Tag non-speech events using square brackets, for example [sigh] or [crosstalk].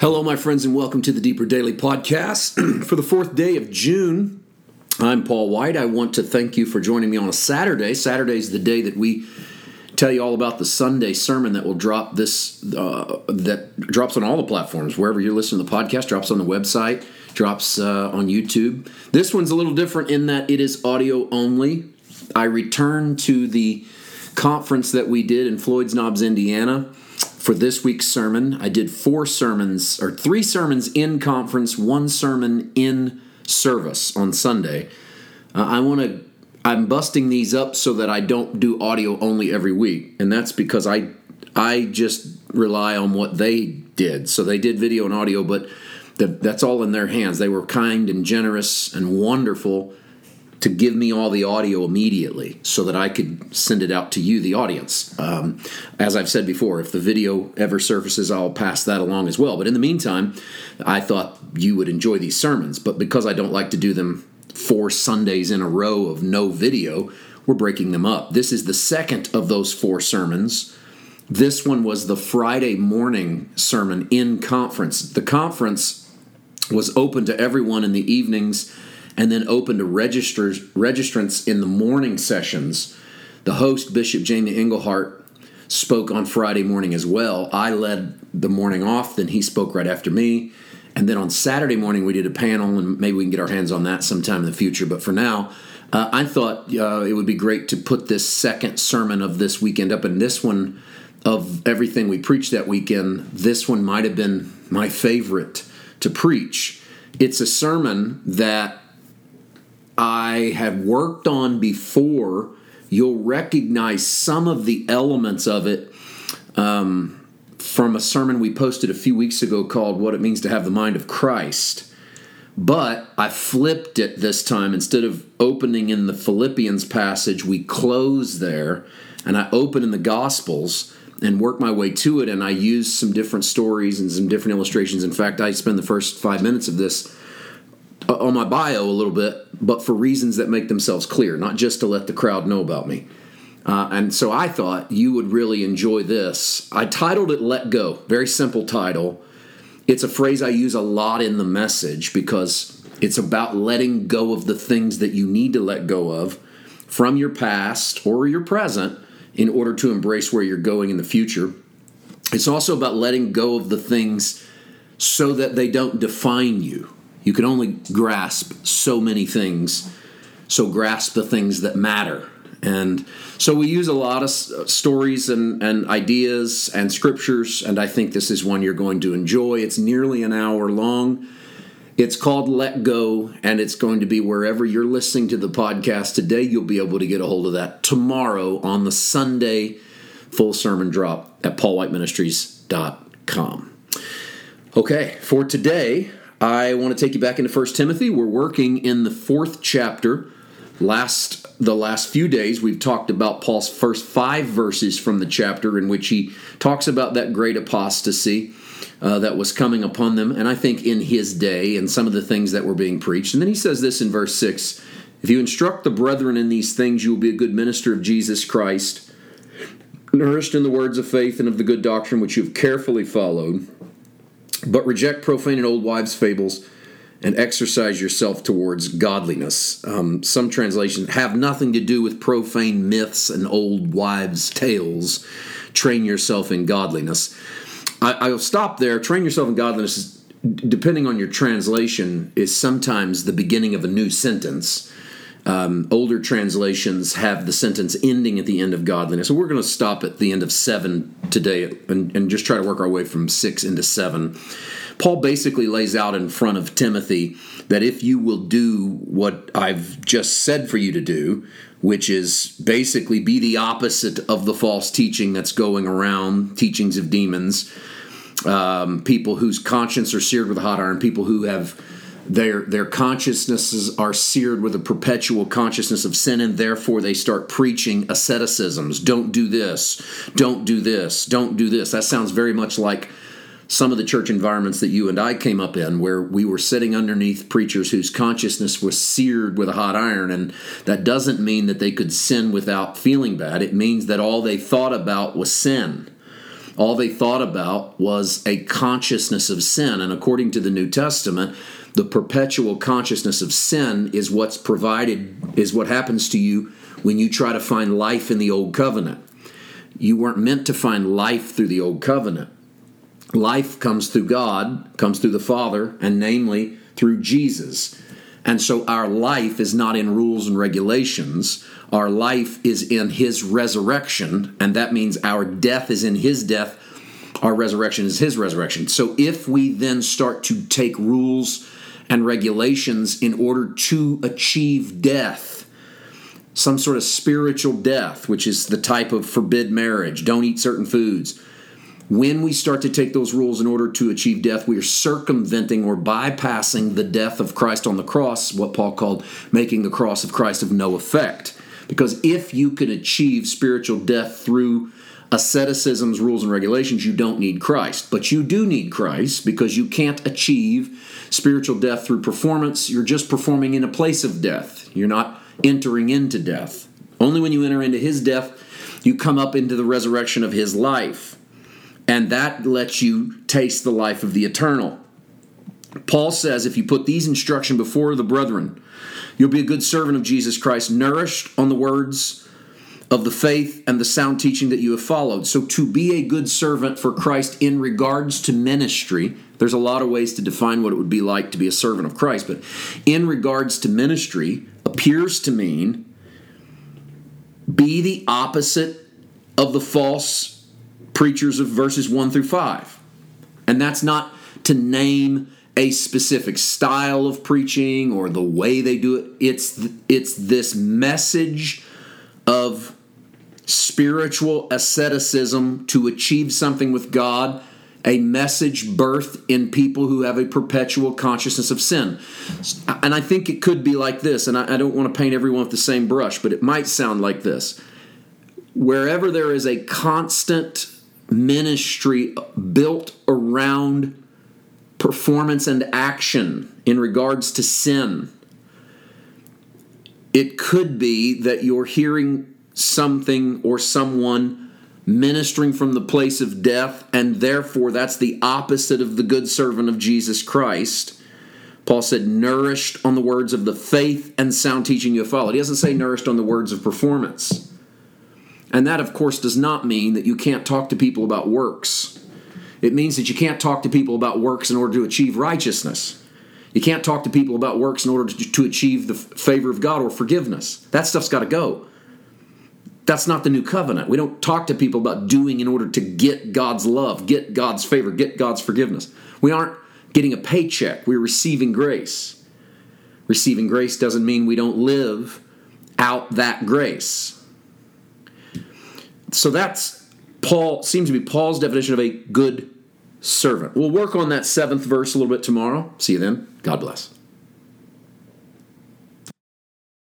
Hello, my friends, and welcome to the Deeper Daily Podcast. [clears throat] for the fourth day of June, I'm Paul White. I want to thank you for joining me on a Saturday. Saturday is the day that we tell you all about the Sunday sermon that will drop this, uh, that drops on all the platforms, wherever you're listening to the podcast, drops on the website, drops uh, on YouTube. This one's a little different in that it is audio only. I return to the conference that we did in Floyd's Knobs, Indiana for this week's sermon. I did four sermons, or three sermons in conference, one sermon in service on Sunday. Uh, I want to. I'm busting these up so that I don't do audio only every week, and that's because I I just rely on what they did. So they did video and audio, but the, that's all in their hands. They were kind and generous and wonderful to give me all the audio immediately so that I could send it out to you, the audience. Um, as I've said before, if the video ever surfaces, I'll pass that along as well. But in the meantime, I thought you would enjoy these sermons. But because I don't like to do them four Sundays in a row of no video, we're breaking them up. This is the second of those four sermons. This one was the Friday morning sermon in conference. The conference was open to everyone in the evenings and then open to registers, registrants in the morning sessions. The host, Bishop Jamie Engelhardt, spoke on Friday morning as well. I led the morning off, then he spoke right after me. And then on Saturday morning, we did a panel, and maybe we can get our hands on that sometime in the future. But for now, uh, I thought uh, it would be great to put this second sermon of this weekend up. And this one, of everything we preached that weekend, this one might have been my favorite to preach. It's a sermon that I have worked on before, you'll recognize some of the elements of it um, from a sermon we posted a few weeks ago called What It Means to Have the Mind of Christ. But I flipped it this time. Instead of opening in the Philippians passage, we close there, and I open in the Gospels and work my way to it. And I use some different stories and some different illustrations. In fact, I spend the first five minutes of this on my bio a little bit, but for reasons that make themselves clear, not just to let the crowd know about me. Uh, and so I thought you would really enjoy this. I titled it Let Go. Very simple title. It's a phrase I use a lot in the message because it's about letting go of the things that you need to let go of from your past or your present in order to embrace where you're going in the future. It's also about letting go of the things so that they don't define you. You can only grasp so many things, so grasp the things that matter. And so we use a lot of uh, stories and, and ideas and scriptures, and I think this is one you're going to enjoy. It's nearly an hour long. It's called Let Go, and it's going to be wherever you're listening to the podcast today. You'll be able to get a hold of that tomorrow on the Sunday full sermon drop at paulwhiteministries.com. Okay, for today, I want to take you back into First Timothy. We're working in the fourth chapter. Last the last few days, we've talked about Paul's first five verses from the chapter, in which he talks about that great apostasy uh, that was coming upon them, and I think in his day, and some of the things that were being preached. And then he says this in verse six: "If you instruct the brethren in these things, you will be a good minister of Jesus Christ." Nourished in the words of faith and of the good doctrine which you have carefully followed, but reject profane and old wives' fables and exercise yourself towards godliness. Um, some translations have nothing to do with profane myths and old wives' tales. Train yourself in godliness. I, will stop there. Train yourself in godliness, depending on your translation, is sometimes the beginning of a new sentence. Um, older translations have the sentence ending at the end of godliness. So we're going to stop at the end of seven today and, and just try to work our way from six into seven. Paul basically lays out in front of Timothy that if you will do what I've just said for you to do, which is basically be the opposite of the false teaching that's going around, teachings of demons, um, people whose conscience are seared with hot iron, people who have their their consciousnesses are seared with a perpetual consciousness of sin and therefore they start preaching asceticisms. Don't do this. Don't do this. Don't do this. That sounds very much like some of the church environments that you and I came up in where we were sitting underneath preachers whose consciousness was seared with a hot iron. And that doesn't mean that they could sin without feeling bad. It means that all they thought about was sin. All they thought about was a consciousness of sin. And according to the New Testament, the perpetual consciousness of sin is what's provided, is what happens to you when you try to find life in the old covenant. You weren't meant to find life through the old covenant. Life comes through God, comes through the Father, and namely through Jesus. And so our life is not in rules and regulations. Our life is in His resurrection, and that means our death is in His death. Our resurrection is His resurrection. So if we then start to take rules and regulations in order to achieve death, some sort of spiritual death, which is the type of forbid marriage, don't eat certain foods, when we start to take those rules in order to achieve death, we are circumventing or bypassing the death of Christ on the cross, what Paul called making the cross of Christ of no effect. Because if you can achieve spiritual death through asceticism's rules and regulations, you don't need Christ. But you do need Christ because you can't achieve spiritual death through performance. You're just performing in a place of death. You're not entering into death. Only when you enter into his death, you come up into the resurrection of his life and that lets you taste the life of the eternal. Paul says if you put these instruction before the brethren, you'll be a good servant of Jesus Christ, nourished on the words of the faith and the sound teaching that you have followed. So, to be a good servant for Christ in regards to ministry, there's a lot of ways to define what it would be like to be a servant of Christ, but in regards to ministry, appears to mean be the opposite of the false preachers of verses 1 through 5. And that's not to name a specific style of preaching or the way they do it. It's it's this message of spiritual asceticism to achieve something with God, a message birthed in people who have a perpetual consciousness of sin. And I think it could be like this, and I, I don't want to paint everyone with the same brush, but it might sound like this. Wherever there is a constant ministry built around performance and action in regards to sin. It could be that you're hearing something or someone ministering from the place of death, and therefore that's the opposite of the good servant of Jesus Christ. Paul said, nourished on the words of the faith and sound teaching you have followed. He doesn't say nourished on the words of performance. And that, of course, does not mean that you can't talk to people about works. It means that you can't talk to people about works in order to achieve righteousness. You can't talk to people about works in order to, to achieve the favor of God or forgiveness. That stuff's got to go. That's not the new covenant. We don't talk to people about doing in order to get God's love, get God's favor, get God's forgiveness. We aren't getting a paycheck, we're receiving grace. Receiving grace doesn't mean we don't live out that grace so that's Paul seems to be Paul's definition of a good servant. We'll work on that seventh verse a little bit tomorrow. See you then. God bless.